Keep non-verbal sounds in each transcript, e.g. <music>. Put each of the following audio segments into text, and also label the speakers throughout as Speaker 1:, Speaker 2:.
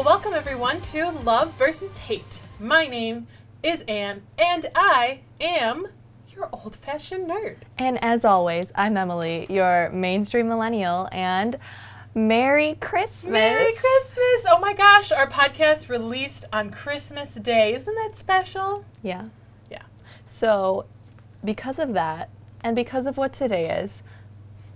Speaker 1: Well, welcome everyone to Love versus Hate. My name is Anne, and I am your old fashioned nerd.
Speaker 2: And as always, I'm Emily, your mainstream millennial, and Merry Christmas!
Speaker 1: Merry Christmas! Oh my gosh, our podcast released on Christmas Day. Isn't that special?
Speaker 2: Yeah.
Speaker 1: Yeah.
Speaker 2: So, because of that, and because of what today is,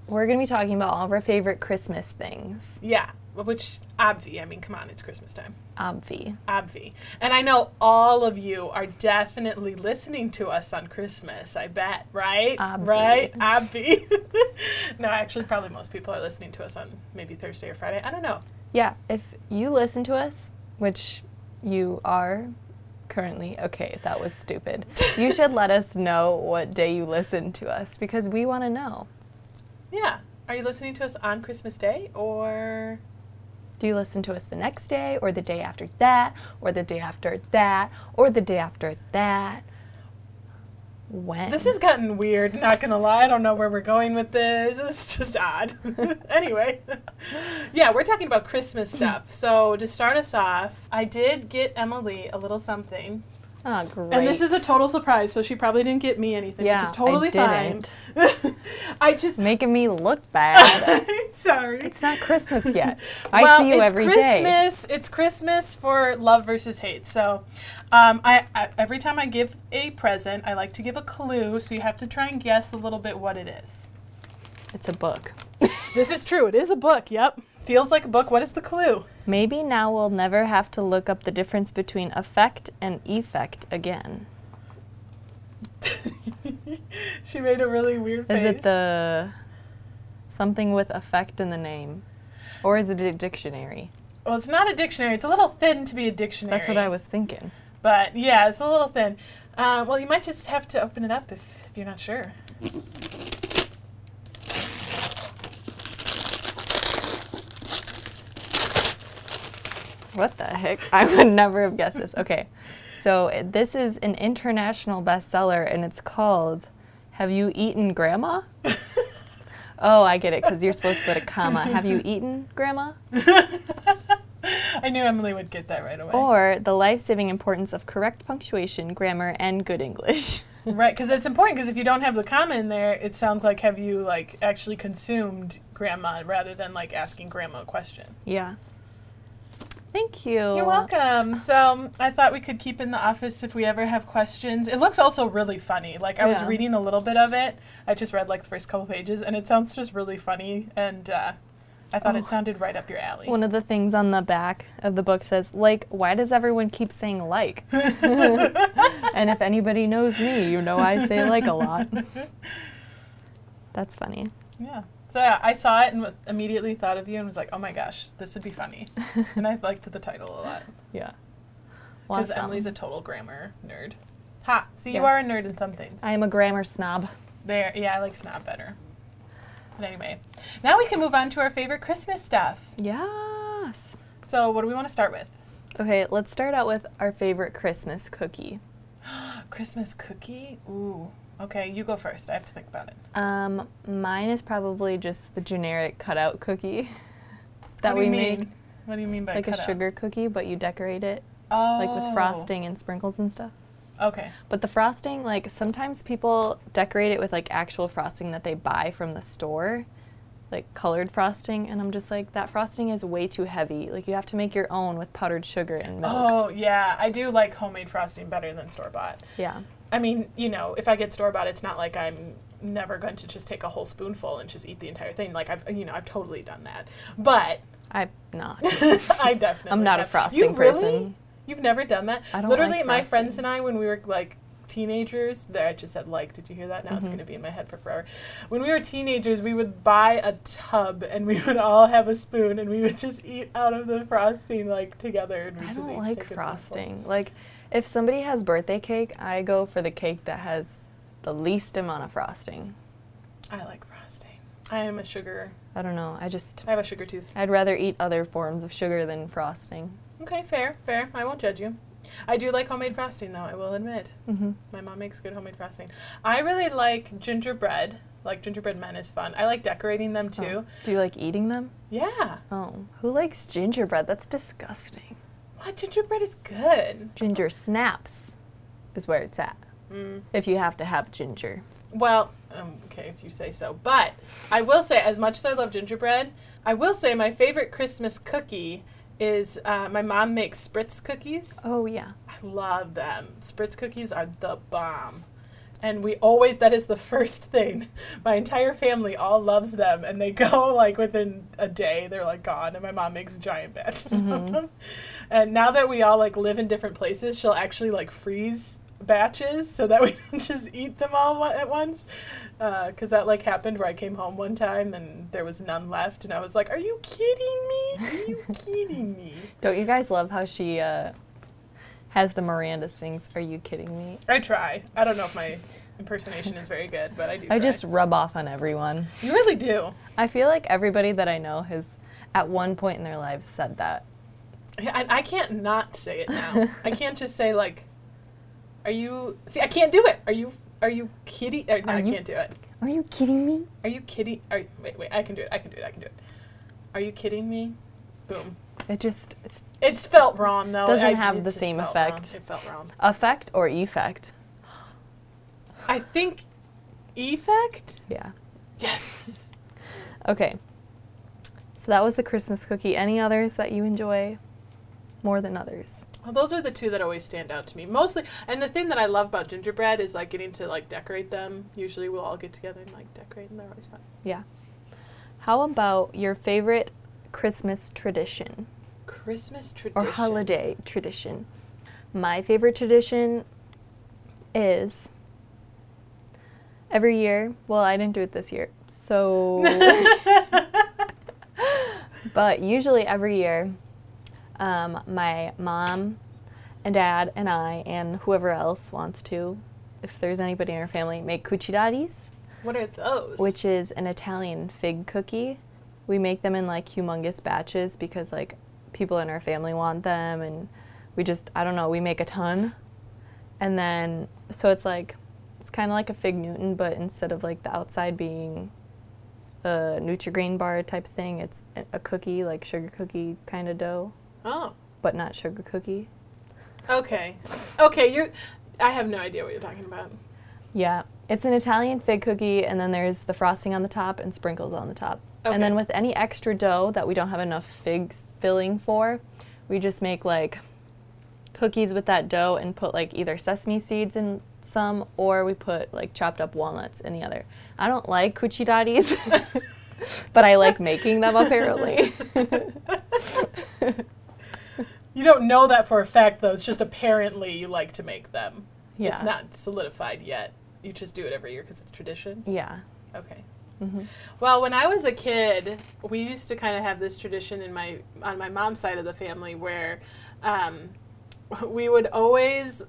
Speaker 2: we're going to be talking about all of our favorite Christmas things.
Speaker 1: Yeah, which, obvi, I mean, come on, it's Christmas time.
Speaker 2: Obvi.
Speaker 1: Obvi. And I know all of you are definitely listening to us on Christmas, I bet, right?
Speaker 2: Obvi.
Speaker 1: Right? Obvi. <laughs> no, actually, probably most people are listening to us on maybe Thursday or Friday. I don't know.
Speaker 2: Yeah, if you listen to us, which you are currently, okay, that was stupid. <laughs> you should let us know what day you listen to us because we want to know.
Speaker 1: Yeah. Are you listening to us on Christmas Day or
Speaker 2: Do you listen to us the next day, or the day after that, or the day after that, or the day after that? When?
Speaker 1: This has gotten weird, not gonna lie. I don't know where we're going with this. It's just odd. <laughs> anyway, yeah, we're talking about Christmas stuff. So, to start us off, I did get Emily a little something.
Speaker 2: Oh, great.
Speaker 1: And this is a total surprise, so she probably didn't get me anything,
Speaker 2: Yeah,
Speaker 1: which is
Speaker 2: I
Speaker 1: totally fine. <laughs> I just.
Speaker 2: making me look <laughs> bad.
Speaker 1: Sorry.
Speaker 2: it's not Christmas yet. I
Speaker 1: well,
Speaker 2: see you
Speaker 1: it's
Speaker 2: every day.
Speaker 1: Christmas. It's Christmas for love versus hate. So, um, I, I every time I give a present, I like to give a clue. So you have to try and guess a little bit what it is.
Speaker 2: It's a book.
Speaker 1: This is true. It is a book. Yep. Feels like a book. What is the clue?
Speaker 2: Maybe now we'll never have to look up the difference between affect and effect again. <laughs>
Speaker 1: she made a really weird face.
Speaker 2: Is it the something with affect in the name? Or is it a dictionary?
Speaker 1: Well, it's not a dictionary. It's a little thin to be a dictionary.
Speaker 2: That's what I was thinking.
Speaker 1: But yeah, it's a little thin. Uh, well, you might just have to open it up if, if you're not sure. <laughs>
Speaker 2: What the heck? I would never have guessed this. Okay. So it- this is an international bestseller and it's called Have You Eaten Grandma? <laughs> oh, I get it because you're supposed to put a comma. Have you eaten grandma? <laughs>
Speaker 1: I knew Emily would get that right away.
Speaker 2: Or The Life Saving Importance of Correct Punctuation, Grammar, and Good English. <laughs>
Speaker 1: Right, because it's important. Because if you don't have the comma in there, it sounds like have you like actually consumed grandma rather than like asking grandma a question.
Speaker 2: yeah. Thank you.
Speaker 1: You're welcome. So I thought we could keep in the office if we ever have questions. It looks also really funny. Like I was reading a little bit of it. I just read like the first couple pages, and it sounds just really funny. And uh, I thought
Speaker 2: Oh.
Speaker 1: it sounded right up your alley.
Speaker 2: One of the things on the back of the book says, like, why does everyone keep saying like? <laughs> <laughs> and if anybody knows me, you know I say like a lot. <laughs> That's funny.
Speaker 1: yeah. So yeah, I saw it and w- immediately thought of you and was like, oh my gosh, this would be funny. <laughs> and I liked the title a lot
Speaker 2: Yeah.
Speaker 1: because
Speaker 2: Awesome.
Speaker 1: Emily's a total grammar nerd. Ha! See, you are a nerd in some things.
Speaker 2: I am a grammar snob.
Speaker 1: There, yeah, I like snob better. But anyway, now we can move on to our favorite Christmas stuff.
Speaker 2: Yes.
Speaker 1: So, what do we want to start with?
Speaker 2: Okay, let's start out with our favorite Christmas cookie. <gasps>
Speaker 1: Christmas cookie? Ooh. Okay, you go first. I have to think about it.
Speaker 2: Um, mine is probably just the generic cutout cookie <laughs> that we
Speaker 1: you
Speaker 2: make.
Speaker 1: What do you mean by
Speaker 2: like a sugar cookie, but you decorate it
Speaker 1: Oh.
Speaker 2: like with frosting and sprinkles and stuff.
Speaker 1: Okay.
Speaker 2: But the frosting, like sometimes people decorate it with like actual frosting that they buy from the store, like colored frosting, and I'm just like that frosting is way too heavy. Like you have to make your own with powdered sugar and milk.
Speaker 1: Oh, yeah. I do like homemade frosting better than store bought.
Speaker 2: Yeah.
Speaker 1: I mean, you know, if I get store bought, it's not like I'm never going to just take a whole spoonful and just eat the entire thing. Like I've, you know, I've totally done that. But
Speaker 2: I'm not. <laughs>
Speaker 1: I <laughs> definitely.
Speaker 2: I'm not a
Speaker 1: have.
Speaker 2: frosting
Speaker 1: you really?
Speaker 2: person.
Speaker 1: You've never done that?
Speaker 2: I don't
Speaker 1: Literally,
Speaker 2: like
Speaker 1: my
Speaker 2: frosting.
Speaker 1: friends and I, when we were like teenagers, there I just said like. Did you hear that? Now it's
Speaker 2: Mhm.
Speaker 1: going to be in my head for forever. When we were teenagers, we would buy a tub and we would all have a spoon and we would just eat out of the frosting like together. And we
Speaker 2: I
Speaker 1: just
Speaker 2: don't like frosting. Like if somebody has birthday cake, I go for the cake that has the least amount of frosting.
Speaker 1: I like frosting. I am a sugar.
Speaker 2: I don't know. I just
Speaker 1: I have a sugar tooth.
Speaker 2: I'd rather eat other forms of sugar than frosting.
Speaker 1: Okay, fair, fair. I won't judge you. I do like homemade frosting, though. I will admit.
Speaker 2: Mm-hmm.
Speaker 1: My mom makes good homemade frosting. I really like gingerbread. Like gingerbread men is fun. I like decorating them too.
Speaker 2: Do you like eating them?
Speaker 1: Yeah.
Speaker 2: Oh, who likes gingerbread? That's disgusting.
Speaker 1: What gingerbread is good?
Speaker 2: Ginger snaps is where it's at.
Speaker 1: Mm.
Speaker 2: If you have to have ginger.
Speaker 1: Well, um, okay, if you say so. But I will say, as much as I love gingerbread, I will say my favorite Christmas cookie is uh, my mom makes Spritz cookies.
Speaker 2: Oh yeah.
Speaker 1: I love them. Spritz cookies are the bomb. And we always, that is the first thing. <laughs> My entire family all loves them, and they <laughs> go like within a day, they're like gone. And my mom makes giant batches of them. <laughs> And now that we all like live in different places, she'll actually like freeze batches so that we don't just eat them all at once. Because that like happened where I came home one time and there was none left, and I was like, "Are you kidding me? Are you <laughs> kidding me?"
Speaker 2: Don't you guys love how she uh, has the Miranda Sings? Are you kidding me?
Speaker 1: I try. I don't know if my impersonation is very good, but I do.
Speaker 2: I
Speaker 1: try.
Speaker 2: just rub off on everyone.
Speaker 1: You really do.
Speaker 2: I feel like everybody that I know has, at one point in their lives, said that.
Speaker 1: I, I can't not say it now. <laughs> I can't just say like, "Are you?" See, I can't do it. Are you? Are you kidding? No,
Speaker 2: Are
Speaker 1: I
Speaker 2: you-
Speaker 1: can't do it.
Speaker 2: Are you kidding me?
Speaker 1: Are you kidding? Are, wait, wait. I can do it. I can do it. I can do it. Are you kidding me? Boom.
Speaker 2: It just it's
Speaker 1: It's felt wrong though.
Speaker 2: It doesn't
Speaker 1: I-
Speaker 2: have the same
Speaker 1: felt wrong.
Speaker 2: effect.
Speaker 1: It felt wrong.
Speaker 2: effect or effect.
Speaker 1: I think effect.
Speaker 2: Yeah.
Speaker 1: Yes.
Speaker 2: Okay. So that was the Christmas cookie. Any others that you enjoy more than others?
Speaker 1: Well, those are the two that always stand out to me. Mostly, and the thing that I love about gingerbread is like getting to like decorate them. Usually, we'll all get together and like decorate, and they're always fun.
Speaker 2: Yeah. How about your favorite Christmas tradition
Speaker 1: Christmas tradition
Speaker 2: or holiday tradition? My favorite tradition is every year. Well, I didn't do it this year. So, <laughs> <laughs> but usually every year, um, my mom and dad and I and whoever else wants to, if there's anybody in our family, make cuccidadis
Speaker 1: what are those?
Speaker 2: which is an Italian fig cookie. We make them in like humongous batches because like people in our family want them and we just I don't know, we make a ton. And then so it's like it's kind of like a fig Newton but instead of like the outside being a Nutri-Grain bar type thing, it's a cookie like sugar cookie kind of dough,
Speaker 1: Oh,
Speaker 2: but not sugar cookie.
Speaker 1: okay, okay. You're. I have no idea what you're talking about.
Speaker 2: Yeah, it's an Italian fig cookie, and then there's the frosting on the top and sprinkles on the top.
Speaker 1: Okay.
Speaker 2: And then with any extra dough that we don't have enough fig filling for, we just make like cookies with that dough and put like either sesame seeds in some, or we put like chopped up walnuts in the other. I don't like cuccidadis, <laughs> but I like making them apparently. <laughs> <laughs>
Speaker 1: You don't know that for a fact, though. It's just apparently you like to make them.
Speaker 2: yeah.
Speaker 1: It's not solidified yet. You just do it every year because it's tradition.
Speaker 2: Yeah.
Speaker 1: Okay.
Speaker 2: hmm
Speaker 1: Well, when I was a kid, we used to kind of have this tradition in my on my mom's side of the family where um, <laughs> we would always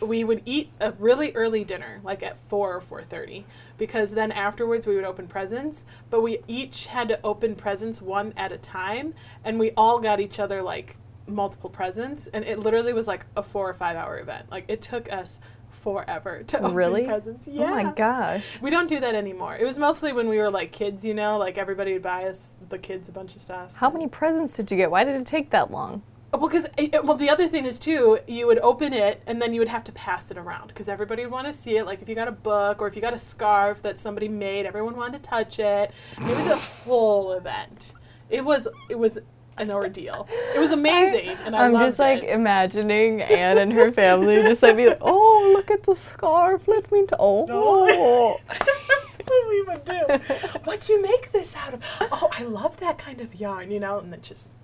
Speaker 1: we would eat a really early dinner, like at four or four thirty, because then afterwards we would open presents. But we each had to open presents one at a time, and we all got each other like multiple presents, and it literally was like a four or five hour event. Like it took us forever to open
Speaker 2: Really?
Speaker 1: presents.
Speaker 2: Oh my gosh.
Speaker 1: We don't do that anymore. It was mostly when we were like kids, you know, like everybody would buy us the kids a bunch of stuff.
Speaker 2: How many presents did you get? Why did it take that long?
Speaker 1: Well, because eh, eh, well, the other thing is too, you would open it and then you would have to pass it around because everybody would want to see it. Like if you got a book or if you got a scarf that somebody made, everyone wanted to touch it. It was a whole event. It was it was an ordeal. It was amazing, and I
Speaker 2: I'm
Speaker 1: loved
Speaker 2: just like
Speaker 1: it.
Speaker 2: imagining Anne and her family just like be like, oh, look at the scarf. Let me. T- oh. <laughs>
Speaker 1: That's what we would do. What'd you make this out of? Oh, I love that kind of yarn, you know, and it just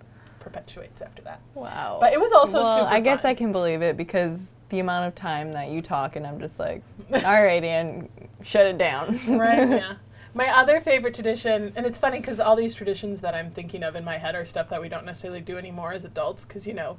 Speaker 1: perpetuates after that.
Speaker 2: Wow.
Speaker 1: But it was also
Speaker 2: well,
Speaker 1: super
Speaker 2: I guess
Speaker 1: fun.
Speaker 2: I can believe it because the amount of time that you talk and I'm just like, all right, Anne, shut it down.
Speaker 1: right? Yeah. My other favorite tradition, and it's funny because all these traditions that I'm thinking of in my head are stuff that we don't necessarily do anymore as adults because, you know,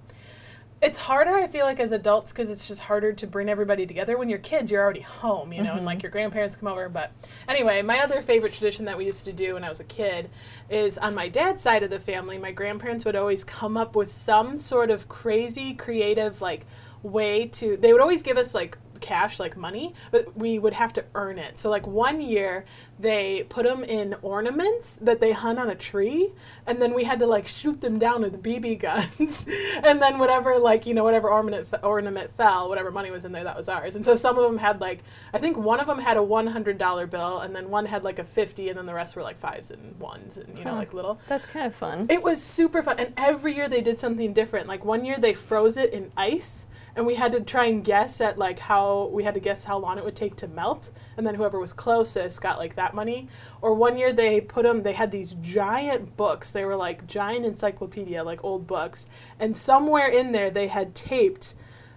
Speaker 1: it's harder, I feel like, as adults because it's just harder to bring everybody together. When you're kids, you're already home, you know, and like mm-hmm. your grandparents come over. But anyway, my other favorite tradition that we used to do when I was a kid is on my dad's side of the family, my grandparents would always come up with some sort of crazy, creative, like, way to, they would always give us, like, cash like money, but we would have to earn it. So like one year they put them in ornaments that they hung on a tree, and then we had to like shoot them down with BB <laughs> guns, and then whatever like you know whatever ornament ornament fell, whatever money was in there, that was ours. And so some of them had like I think one of them had a one hundred dollar bill, and then one had like a fifty, and then the rest were like fives and ones, and you know
Speaker 2: Huh.
Speaker 1: like little.
Speaker 2: That's kind of fun.
Speaker 1: It was super fun, and every year they did something different. Like one year they froze it in ice, and we had to try and guess at like how we had to guess how long it would take to melt, and then whoever was closest got like that money. Or one year they put them. They had these giant books. They were like giant encyclopedia, like old books, and somewhere in there they had taped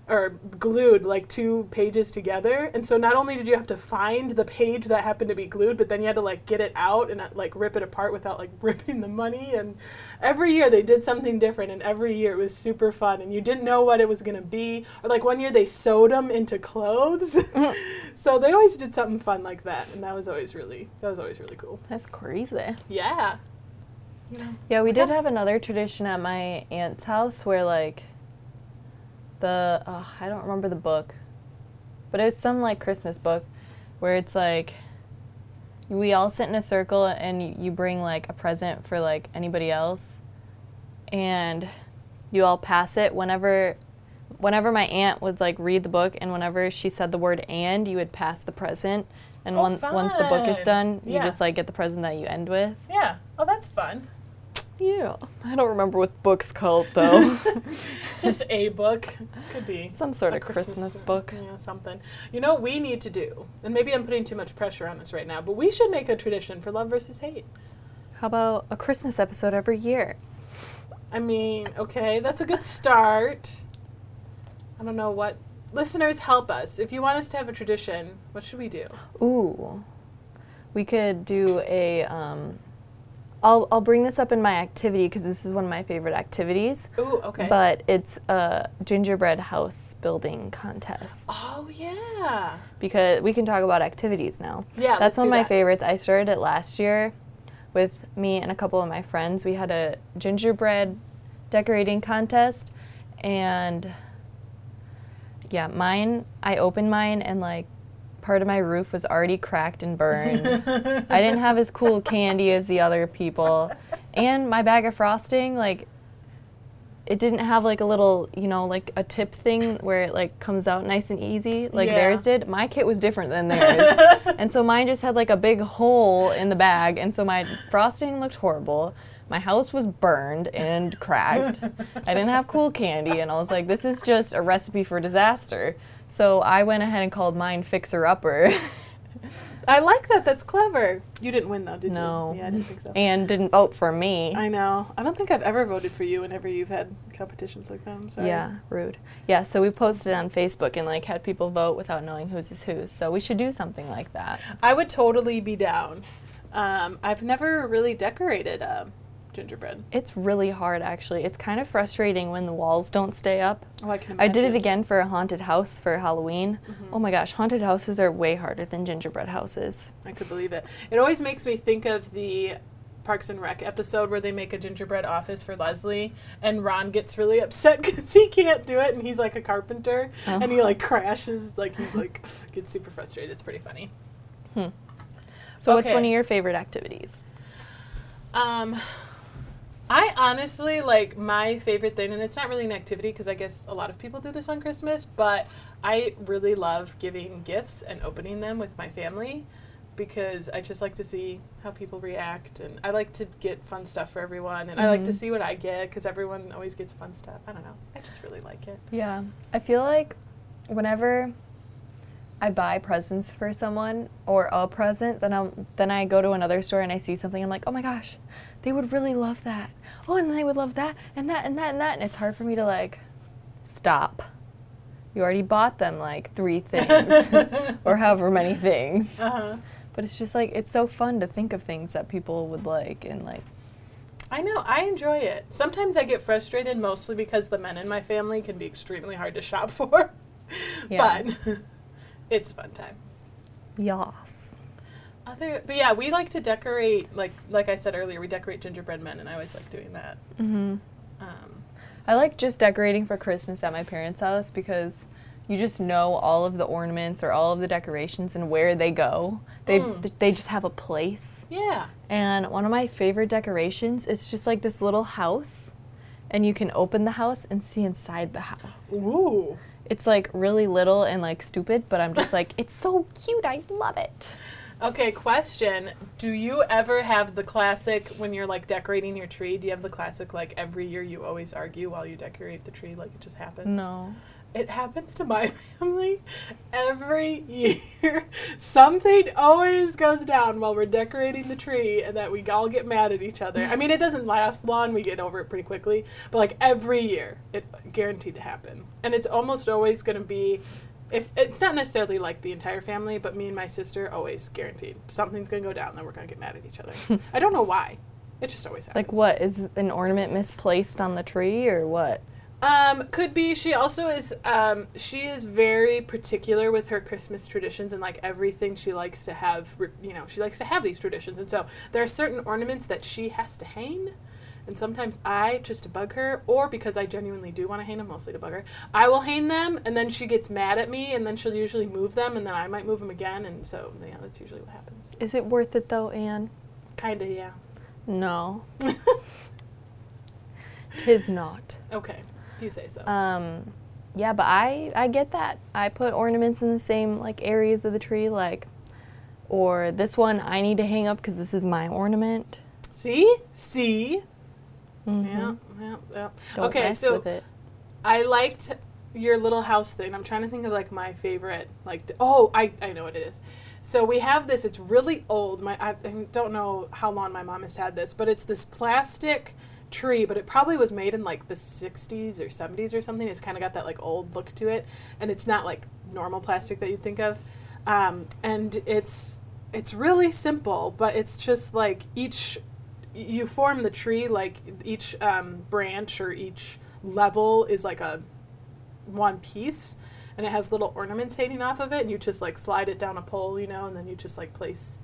Speaker 1: or glued like two pages together. And so not only did you have to find the page that happened to be glued but then you had to like get it out and uh, like rip it apart without like <laughs> ripping the money. And every year they did something different and every year it was super fun. And you didn't know what it was going to be. Or like one year they sewed them into clothes. <laughs> So they always did something fun like that and that was always really that was always really cool.
Speaker 2: That's crazy.
Speaker 1: yeah.
Speaker 2: Yeah, we did have another tradition at my aunt's house where like the uh, I don't remember the book, but it was some like Christmas book where it's like we all sit in a circle and you, you bring like a present for like anybody else, and you all pass it. Whenever. Whenever my aunt would like read the book, and whenever she said the word "and," you would pass the present, and
Speaker 1: Oh,
Speaker 2: one, once the book is done, you just like get the present that you end with.
Speaker 1: yeah. Oh that's fun
Speaker 2: Yeah, I don't remember what book's called <laughs> though. <laughs>
Speaker 1: just a book could be
Speaker 2: Some sort of Christmas, book.
Speaker 1: yeah something you know we need to do and maybe i'm putting too much pressure on us right now but we should make a tradition for love versus hate
Speaker 2: How about a Christmas episode every year?
Speaker 1: i mean okay that's a good start i don't know what listeners help us if you want us to have a tradition what should we do
Speaker 2: Ooh, we could do a. Um, I'll I'll bring this up in my activity because this is one of my favorite activities.
Speaker 1: Ooh, okay
Speaker 2: But it's a gingerbread house building contest
Speaker 1: oh yeah
Speaker 2: because we can talk about activities now.
Speaker 1: yeah
Speaker 2: That's one of my
Speaker 1: that.
Speaker 2: favorites. I started it last year with me and a couple of my friends. We had a gingerbread decorating contest and yeah, mine I opened mine and like part of my roof was already cracked and burned. <laughs> I didn't have as cool candy as the other people. And my bag of frosting like it didn't have like a little, you know, like a tip thing where it like comes out nice and easy like
Speaker 1: Yeah.
Speaker 2: theirs did. My kit was different than theirs. <laughs> and so mine just had like a big hole in the bag and so my frosting looked horrible. My house was burned and cracked. I didn't have cool candy and I was like this is just a recipe for disaster. So I went ahead and called mine Fixer Upper
Speaker 1: I like that. That's clever. You didn't win though, did
Speaker 2: No.
Speaker 1: you? Yeah, I didn't think so.
Speaker 2: and didn't vote for me.
Speaker 1: I know. I don't think I've ever voted for you whenever you've had competitions like that. Sorry.
Speaker 2: Yeah, rude. Yeah, so we posted on Facebook and like had people vote without knowing whose is whose. So we should do something like that.
Speaker 1: I would totally be down. Um, I've never really decorated um, gingerbread.
Speaker 2: It's really hard actually. It's kind of frustrating when the walls don't stay up.
Speaker 1: Oh, I can
Speaker 2: I did it again for a haunted house for Halloween.
Speaker 1: Mm-hmm.
Speaker 2: Oh my gosh, haunted houses are way harder than gingerbread houses.
Speaker 1: I could believe it. It always makes me think of the Parks and Rec episode where they make a gingerbread office for Leslie, and Ron gets really upset <laughs> because he can't do it, and he's like a carpenter, and he
Speaker 2: Oh.
Speaker 1: like crashes, like he like <sighs> gets super frustrated. It's pretty funny. Hmm.
Speaker 2: So what's one of your favorite activities?
Speaker 1: Um, I honestly like my favorite thing, and it's not really an activity because I guess a lot of people do this on Christmas, but I really love giving gifts and opening them with my family because I just like to see how people react, and I like to get fun stuff for everyone, and I like to
Speaker 2: Mhm.
Speaker 1: see what I get because everyone always gets fun stuff. I don't know. I just really like it.
Speaker 2: Yeah. I feel like whenever I buy presents for someone or a present, then I'm then I go to another store and I see something I'm like, "Oh my gosh, they would really love that." Oh, and they would love that and that and that and that and it's hard for me to like stop. You already bought them like 3 <laughs> things or however many things.
Speaker 1: Uh huh.
Speaker 2: But it's just like it's so fun to think of things that people would like and like
Speaker 1: I know. I enjoy it. Sometimes I get frustrated, mostly because the men in my family can be extremely hard to shop for. <laughs>
Speaker 2: Yeah.
Speaker 1: But <laughs> it's a fun time.
Speaker 2: yas.
Speaker 1: Other, but yeah, we like to decorate. Like like I said earlier, we decorate gingerbread men, and I always like doing that.
Speaker 2: Mhm.
Speaker 1: Um,
Speaker 2: I like just decorating for Christmas at my parents' house because you just know all of the ornaments or all of the decorations and where they go. They
Speaker 1: Mm.
Speaker 2: they just have a place.
Speaker 1: Yeah.
Speaker 2: And one of my favorite decorations is just like this little house, and you can open the house and see inside the house.
Speaker 1: Ooh.
Speaker 2: It's like really little and like stupid, but I'm just like, <laughs> it's so cute. I love it.
Speaker 1: Okay, question. Do you ever have the classic when you're like decorating your tree? Do you have the classic like every year you always argue while you decorate the tree? Like it just happens?
Speaker 2: No.
Speaker 1: It happens to my <laughs> family every year. Something always goes down while we're decorating the tree and that we all get mad at each other. I mean, it doesn't last long. We get over it pretty quickly. But like every year, it guaranteed to happen. And it's almost always going to be if it's not necessarily like the entire family, but me and my sister always guaranteed something's going to go down and then we're going to get mad at each other. <laughs> I don't know why. It just always happens.
Speaker 2: Like what? Is an ornament misplaced on the tree or what?
Speaker 1: Um, could be. She also is. Um, she is very particular with her Christmas traditions and like everything. She likes to have. You know, she likes to have these traditions, and so there are certain ornaments that she has to hang. And sometimes I, just to bug her, or because I genuinely do want to hang them, mostly to bug her, I will hang them, and then she gets mad at me, and then she'll usually move them, and then I might move them again, and so yeah, that's usually what happens.
Speaker 2: Is it worth it though, Anne?
Speaker 1: Kinda, yeah.
Speaker 2: No. <laughs> Tis not.
Speaker 1: okay, if you say so.
Speaker 2: Um, yeah, but I I get that. I put ornaments in the same like areas of the tree, like, or this one I need to hang up because this is my ornament.
Speaker 1: See, see.
Speaker 2: Mhm.
Speaker 1: Yeah, yeah, yeah.
Speaker 2: Don't
Speaker 1: okay, so. I liked your little house thing. I'm trying to think of like my favorite. Like, oh, I, I know what it is. So we have this. It's really old. My I, I don't know how long my mom has had this, but it's this plastic tree. But it probably was made in like the 60s or 70s or something. It's kind of got that like old look to it, and it's not like normal plastic that you'd think of. Um, and it's it's really simple, but it's just like each you form the tree like each um, branch or each level is like a one piece and it has little ornaments hanging off of it and you just like slide it down a pole you know and then you just like place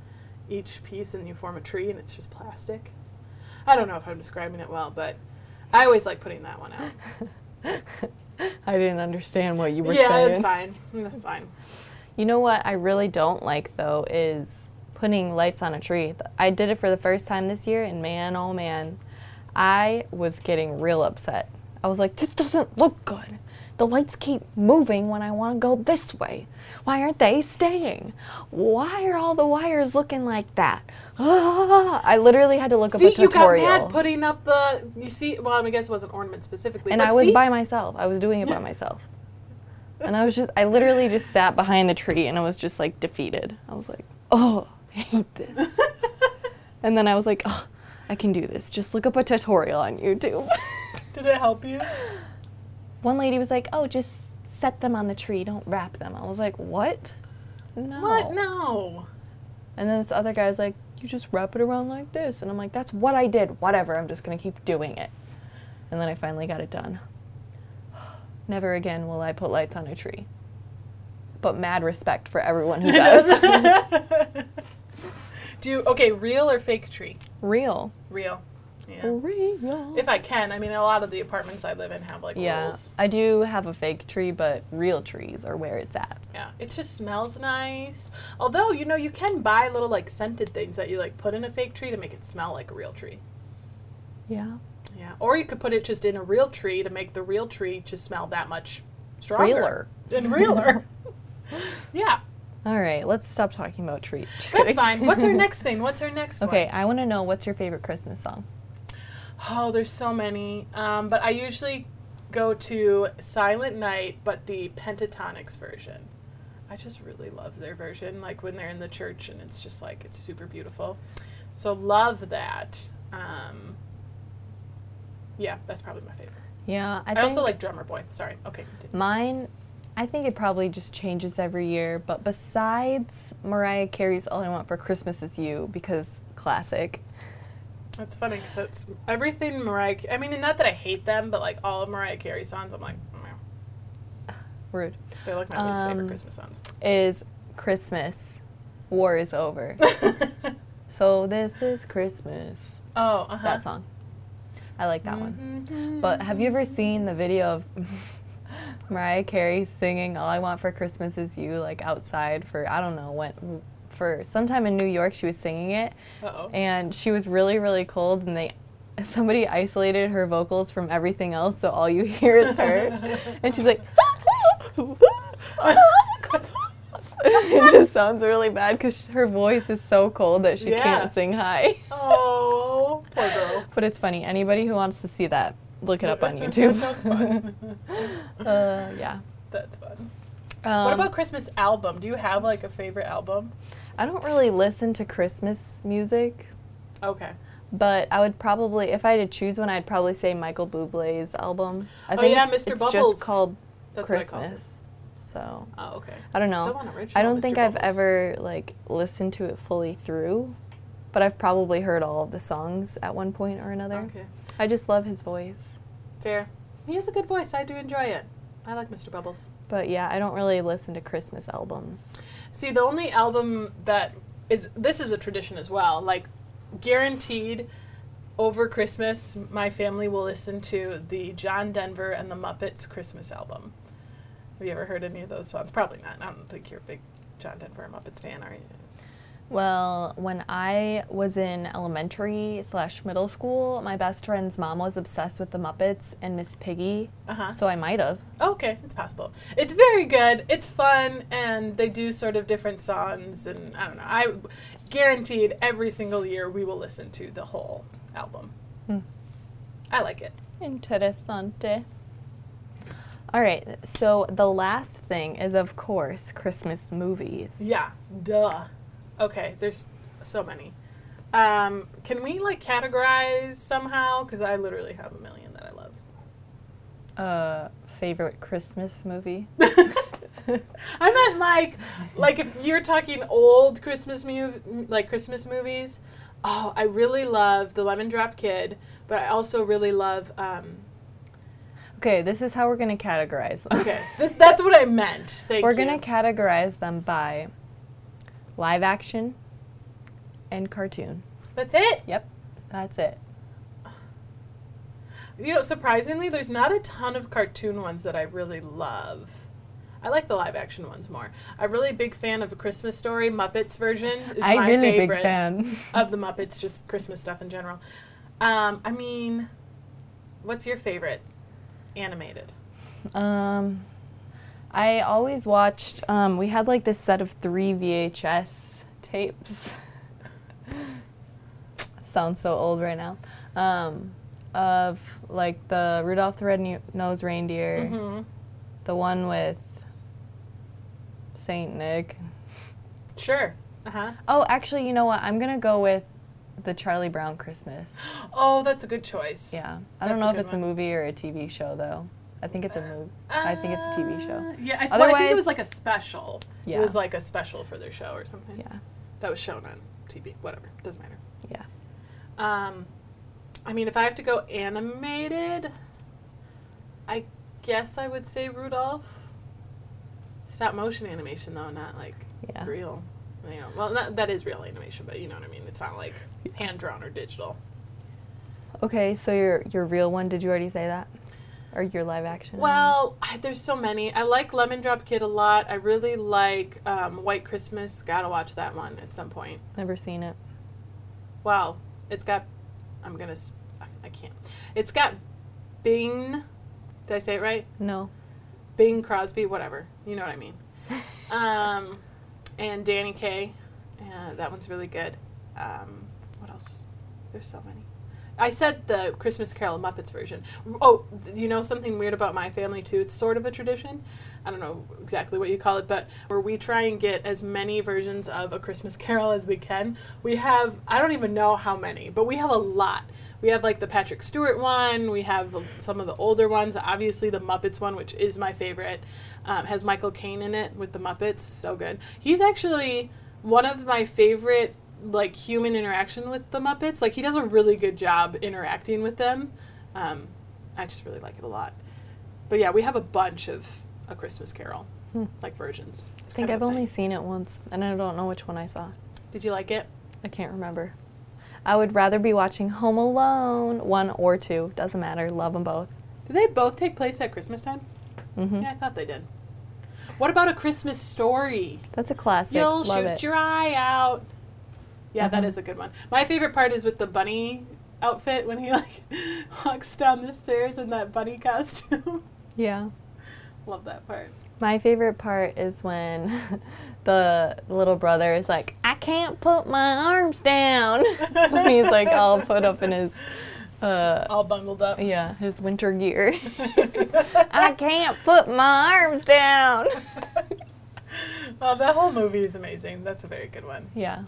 Speaker 1: each piece and you form a tree and it's just plastic. I don't know if i'm describing it well but i always like putting that one out. <laughs>
Speaker 2: I didn't understand what you were
Speaker 1: yeah
Speaker 2: saying.
Speaker 1: it's fine. It's fine.
Speaker 2: You know what I really don't like though is putting lights on a tree. I did it for the first time this year, and man, oh man, I was getting real upset. I was like, this doesn't look good. The lights keep moving when I want to go this way. Why aren't they staying? Why are all the wires looking like that? Ah, I literally had to look
Speaker 1: see
Speaker 2: up a tutorial.
Speaker 1: you got mad putting up the you see well i guess it wasn't ornament specifically
Speaker 2: and I was
Speaker 1: see?
Speaker 2: by myself. I was doing it by myself. And I was just, I literally just sat behind the tree and I was just like defeated. I was like, oh, I hate this. And then I was like, oh, I can do this. Just look up a tutorial on YouTube. <laughs>
Speaker 1: did it help you
Speaker 2: One lady was like, oh, just set them on the tree, don't wrap them. I was like, what? No.
Speaker 1: what no
Speaker 2: And then this other guy was like, you just wrap it around like this. And I'm like, that's what I did. Whatever. I'm just going to keep doing it. And then I finally got it done. <sighs> Never again will I put lights on a tree. But mad respect for everyone who <laughs> does. <laughs>
Speaker 1: Do okay, real or fake tree?
Speaker 2: Real.
Speaker 1: Real. Yeah.
Speaker 2: Real.
Speaker 1: If I can, I mean, a lot of the apartments I live in have like
Speaker 2: yeah. I do have a fake tree, but real trees are where it's at.
Speaker 1: Yeah, it just smells nice. Although, you know, you can buy little like scented things that you like put in a fake tree to make it smell like a real tree.
Speaker 2: Yeah.
Speaker 1: Yeah, or you could put it just in a real tree to make the real tree just smell that much stronger
Speaker 2: Realer.
Speaker 1: and realer. <laughs> yeah,
Speaker 2: All right, let's stop talking about trees. Just
Speaker 1: that's
Speaker 2: kidding.
Speaker 1: fine. What's our <laughs> next thing? What's our next one?
Speaker 2: Okay, I want to know what's your favorite Christmas song?
Speaker 1: Oh, there's so many. Um, but I usually go to Silent Night, but the Pentatonix version. I just really love their version, like when they're in the church and it's just like, it's super beautiful. So love that. Um, yeah, that's probably my favorite.
Speaker 2: Yeah, I,
Speaker 1: I, also like Drummer Boy. Sorry. Okay. continue.
Speaker 2: mine. I think it probably just changes every year. But besides Mariah Carey's "All I Want for Christmas Is You" because classic.
Speaker 1: That's funny because it's everything Mariah. I mean, not that I hate them, but like all of Mariah Carey songs, I'm like, "Meh."
Speaker 2: Rude.
Speaker 1: they're like my least favorite
Speaker 2: Um,
Speaker 1: Christmas songs.
Speaker 2: Is Christmas. War is over. <laughs> so this is Christmas.
Speaker 1: oh, uh huh.
Speaker 2: That song. I like that one.
Speaker 1: one.
Speaker 2: But have you ever seen the video of <laughs> Mariah Carey singing "All I Want for Christmas Is You" like outside for I don't know when for sometime in New York. She was singing it,
Speaker 1: Uh-oh.
Speaker 2: and she was really really cold, and they <laughs> somebody isolated her vocals from everything else, so all you <laughs> hear is her, and she's like. <laughs> it just sounds really bad because her voice is so cold that she
Speaker 1: Yeah.
Speaker 2: can't sing high.
Speaker 1: Oh, poor girl.
Speaker 2: But it's funny. Anybody who wants to see that, look it up on <laughs> YouTube.
Speaker 1: sounds fun. <laughs>
Speaker 2: uh, yeah.
Speaker 1: That's fun.
Speaker 2: Um,
Speaker 1: what about Christmas album? Do you have like a favorite album?
Speaker 2: I don't really listen to Christmas music,
Speaker 1: Okay.
Speaker 2: but I would probably, if I had to choose one, I'd probably say Michael Bublé's album. I
Speaker 1: Oh,
Speaker 2: think
Speaker 1: yeah,
Speaker 2: it's,
Speaker 1: Mr.
Speaker 2: it's
Speaker 1: Bubbles.
Speaker 2: just called
Speaker 1: That's what I called
Speaker 2: Christmas. So
Speaker 1: Oh, okay.
Speaker 2: I don't know.
Speaker 1: So unoriginal,
Speaker 2: I don't
Speaker 1: Mr.
Speaker 2: think I've ever like listened to it fully through, but I've probably heard all of the songs at one point or another.
Speaker 1: Okay.
Speaker 2: I just love his voice.
Speaker 1: Fair. He has a good voice. I do enjoy it. I like Mr. Bubbles.
Speaker 2: But yeah, I don't really listen to Christmas albums.
Speaker 1: See, the only album that is this is a tradition as well. Like guaranteed over Christmas, my family will listen to the John Denver and the Muppets Christmas album. Have you ever heard any of those songs? Probably not. I don't think you're a big John Denver and Muppets fan, are you?
Speaker 2: Well, when I was in elementary slash middle school, my best friend's mom was obsessed with the Muppets and Miss Piggy,
Speaker 1: Uh huh.
Speaker 2: so I might have.
Speaker 1: Okay, it's possible. It's very good. It's fun, and they do sort of different songs, and I don't know. I guaranteed every single year we will listen to the whole album.
Speaker 2: Hmm.
Speaker 1: I like it.
Speaker 2: Interessante. All right, so the last thing is, of course, Christmas movies.
Speaker 1: Yeah, duh. Okay, there's so many. Um, can we like categorize somehow? Because I literally have a million that I love.
Speaker 2: Uh, favorite Christmas movie? <laughs>
Speaker 1: I meant like, like if you're talking old Christmas movie, like Christmas movies. Oh, I really love The Lemon Drop Kid, but I also really love. Um,
Speaker 2: Okay, this is how we're gonna categorize them.
Speaker 1: okay, this that's what I meant. Thank you.
Speaker 2: we're
Speaker 1: you.
Speaker 2: gonna categorize them by live action and cartoon.
Speaker 1: That's it.
Speaker 2: Yep, that's it.
Speaker 1: You know, surprisingly, there's not a ton of cartoon ones that I really love. I like the live action ones more. I'm really a big fan of A Christmas Story. Muppets version is
Speaker 2: I'm
Speaker 1: my
Speaker 2: really
Speaker 1: favorite
Speaker 2: big fan.
Speaker 1: of the Muppets, just Christmas stuff in general. Um, I mean, what's your favorite animated?
Speaker 2: Um, I always watched. Um, we had like this set of three VHS tapes. <laughs> Sounds so old right now. Um, of like the Rudolph the Red-Nosed Reindeer,
Speaker 1: hmm
Speaker 2: the one with Saint Nick.
Speaker 1: Sure. Uh huh.
Speaker 2: Oh, actually, you know what? I'm gonna go with the Charlie Brown Christmas. <gasps>
Speaker 1: Oh, that's a good choice.
Speaker 2: Yeah, I don't know if it's a movie or a TV show though. I think it's a movie. I think it's a TV show.
Speaker 1: Uh, Yeah, I, well, I think it was like a special.
Speaker 2: Yeah.
Speaker 1: It was like a special for their show or something.
Speaker 2: Yeah,
Speaker 1: That was shown on TV. Whatever. Doesn't matter.
Speaker 2: yeah.
Speaker 1: Um, I mean, if I have to go animated, I guess I would say Rudolph. Stop motion animation, though, not like
Speaker 2: Yeah.
Speaker 1: real. You know, well, that, that is real animation, but you know what I mean. It's not like hand drawn or digital.
Speaker 2: Okay, so your your real one? Did you already say that, or your live action?
Speaker 1: Well, I, there's so many. I like Lemon Drop Kid a lot. I really like um, White Christmas. Gotta watch that one at some point.
Speaker 2: never seen it.
Speaker 1: Wow, it's got. I'm gonna. I can't. It's got Bing. Did I say it right?
Speaker 2: No.
Speaker 1: Bing Crosby, whatever. You know what I mean. <laughs> um, and Danny Kaye. Uh, that one's really good. Um, what else? There's so many. I said the Christmas Carol Muppets version. Oh, you know something weird about my family too? It's sort of a tradition. I don't know exactly what you call it, but where we try and get as many versions of A Christmas Carol as we can. We have, I don't even know how many, but we have a lot. We have like the Patrick Stewart one. We have some of the older ones. Obviously, the Muppets one, which is my favorite, um, has Michael Caine in it with the Muppets. So good. He's actually one of my favorite like human interaction with the Muppets. Like he does a really good job interacting with them. Um, I just really like it a lot. But yeah, we have a bunch of A Christmas Carol
Speaker 2: Hmm.
Speaker 1: like versions. It's
Speaker 2: I think I've only
Speaker 1: thing.
Speaker 2: seen it once, and I don't know which one I saw.
Speaker 1: Did you like it?
Speaker 2: I can't remember. I would rather be watching Home Alone, one or two. Doesn't matter. Love them both.
Speaker 1: Do they both take place at Christmas time?
Speaker 2: hmm
Speaker 1: Yeah, I thought they did. What about a Christmas story?
Speaker 2: That's a classic.
Speaker 1: You'll
Speaker 2: Love
Speaker 1: shoot
Speaker 2: it.
Speaker 1: your eye out. Yeah, that
Speaker 2: Mhm.
Speaker 1: is a good one. My favorite part is with the bunny outfit when he like <laughs> walks down the stairs in that bunny costume. <laughs>
Speaker 2: yeah.
Speaker 1: Love that part.
Speaker 2: My favorite part is when <laughs> the little brother is like, I can't put my arms down. he's like all put up in his, uh,
Speaker 1: All bundled up.
Speaker 2: yeah, his winter gear. I can't put my arms down.
Speaker 1: well, that whole movie is amazing. That's a very good one.
Speaker 2: Yeah.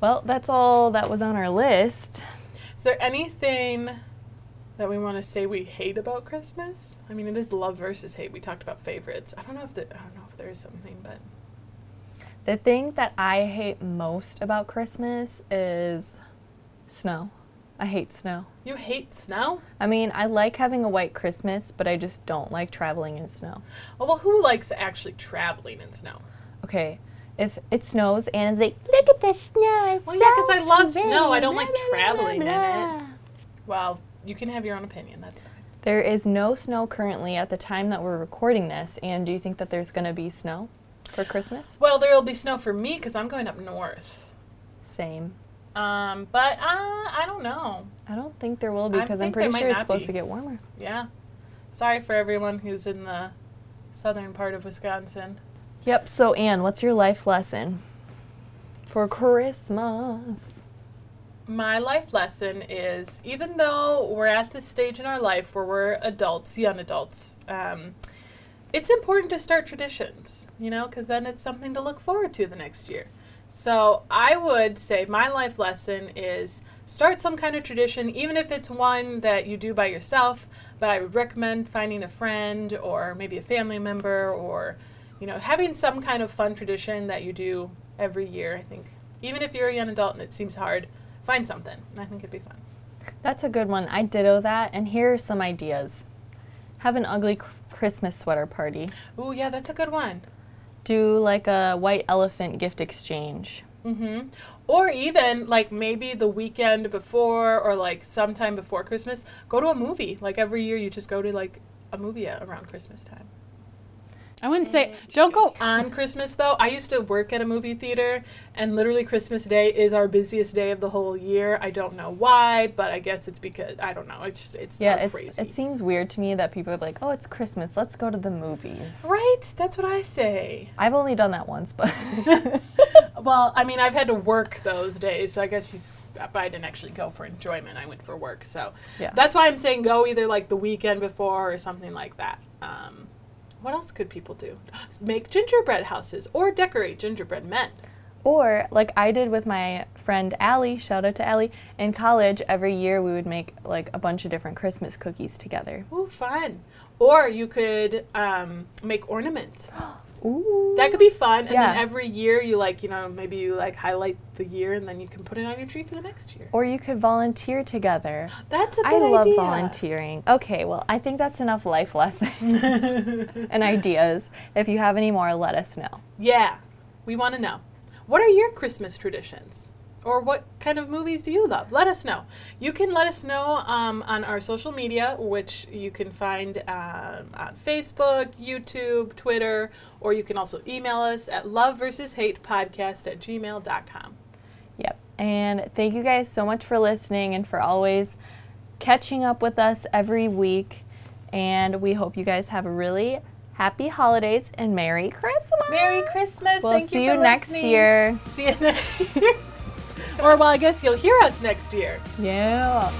Speaker 2: Well, that's all that was on our list.
Speaker 1: Is there anything that we want to say we hate about Christmas? I mean, it is love versus hate. We talked about favorites. I don't know if the, I don't know if there is something, but
Speaker 2: The thing that I hate most about Christmas is snow. I hate snow.
Speaker 1: you hate snow.
Speaker 2: I mean, I like having a white Christmas, but I just don't like traveling in snow.
Speaker 1: Oh, well, who likes actually traveling in snow?
Speaker 2: Okay, if it snows, Anna's like, look at the snow. it's
Speaker 1: Well, yeah, 'cause I love snow. I don't like
Speaker 2: blah, blah, blah,
Speaker 1: traveling in it. Well, you can have your own opinion. That's fine.
Speaker 2: There is no snow currently at the time that we're recording this. And do you think that there's going to be snow for Christmas?
Speaker 1: Well, there will be snow for me because I'm going up north.
Speaker 2: Same.
Speaker 1: Um, but uh, I don't know.
Speaker 2: I don't think there will be because I'm pretty sure it's supposed
Speaker 1: be.
Speaker 2: to get warmer.
Speaker 1: Yeah. Sorry for everyone who's in the southern part of Wisconsin.
Speaker 2: Yep. So, Anne, what's your life lesson for Christmas?
Speaker 1: My life lesson is even though we're at this stage in our life where we're adults, young adults, um, it's important to start traditions, you know, because then it's something to look forward to the next year. So I would say my life lesson is start some kind of tradition, even if it's one that you do by yourself. But I would recommend finding a friend or maybe a family member or, you know, having some kind of fun tradition that you do every year. I think even if you're a young adult and it seems hard, find something. And I think it'd be fun.
Speaker 2: That's a good one. I ditto that. And here are some ideas have an ugly Christmas sweater party,
Speaker 1: Ooh, yeah, that's a good one.
Speaker 2: do like a white elephant gift exchange.
Speaker 1: Mm-hmm. Or even like maybe the weekend before or like sometime before Christmas, go to a movie. Like every year, you just go to like a movie around Christmas time. I wouldn't say don't go on Christmas though. I used to work at a movie theater, and literally Christmas Day is our busiest day of the whole year. I don't know why, but I guess it's because I don't know. It's just it's
Speaker 2: Yeah, it's,
Speaker 1: crazy.
Speaker 2: it seems weird to me that people are like, oh, it's Christmas, let's go to the movies.
Speaker 1: right. That's what I say.
Speaker 2: I've only done that once, but <laughs>
Speaker 1: Well, I mean, I've had to work those days, so I guess he's. But I didn't actually go for enjoyment. I went for work, so
Speaker 2: Yeah.
Speaker 1: that's why I'm saying go either like the weekend before or something like that. Um, what else could people do? Make gingerbread houses or decorate gingerbread men.
Speaker 2: Or, like I did with my friend Allie, shout out to Allie, in college, every year we would make like a bunch of different Christmas cookies together.
Speaker 1: Ooh, fun! Or you could um, make ornaments. <gasps> <gasps> <gasps>
Speaker 2: Ooh.
Speaker 1: That could be fun. And
Speaker 2: Yeah.
Speaker 1: then every year you like, you know, maybe you like highlight the year, and then you can put it on your tree for the next year.
Speaker 2: Or you could volunteer together. <gasps>
Speaker 1: That's a good idea.
Speaker 2: I love volunteering. Okay, well, I think that's enough life lessons <laughs> and ideas. If you have any more, let us know.
Speaker 1: Yeah, we want to know. What are your Christmas traditions? Or what kind of movies do you love? Let us know. You can let us know um, on our social media, which you can find um, on Facebook, YouTube, Twitter, or you can also email us at loveversushatepodcast versus hate podcast at gmail.com.
Speaker 2: Yep. And thank you guys so much for listening and for always catching up with us every week. And we hope you guys have a really happy holidays and Merry Christmas.
Speaker 1: Merry Christmas.
Speaker 2: We'll
Speaker 1: Thank
Speaker 2: see
Speaker 1: you
Speaker 2: you next
Speaker 1: listening.
Speaker 2: year.
Speaker 1: See you next year. <laughs> or, well, I guess you'll hear us next year.
Speaker 2: Yeah.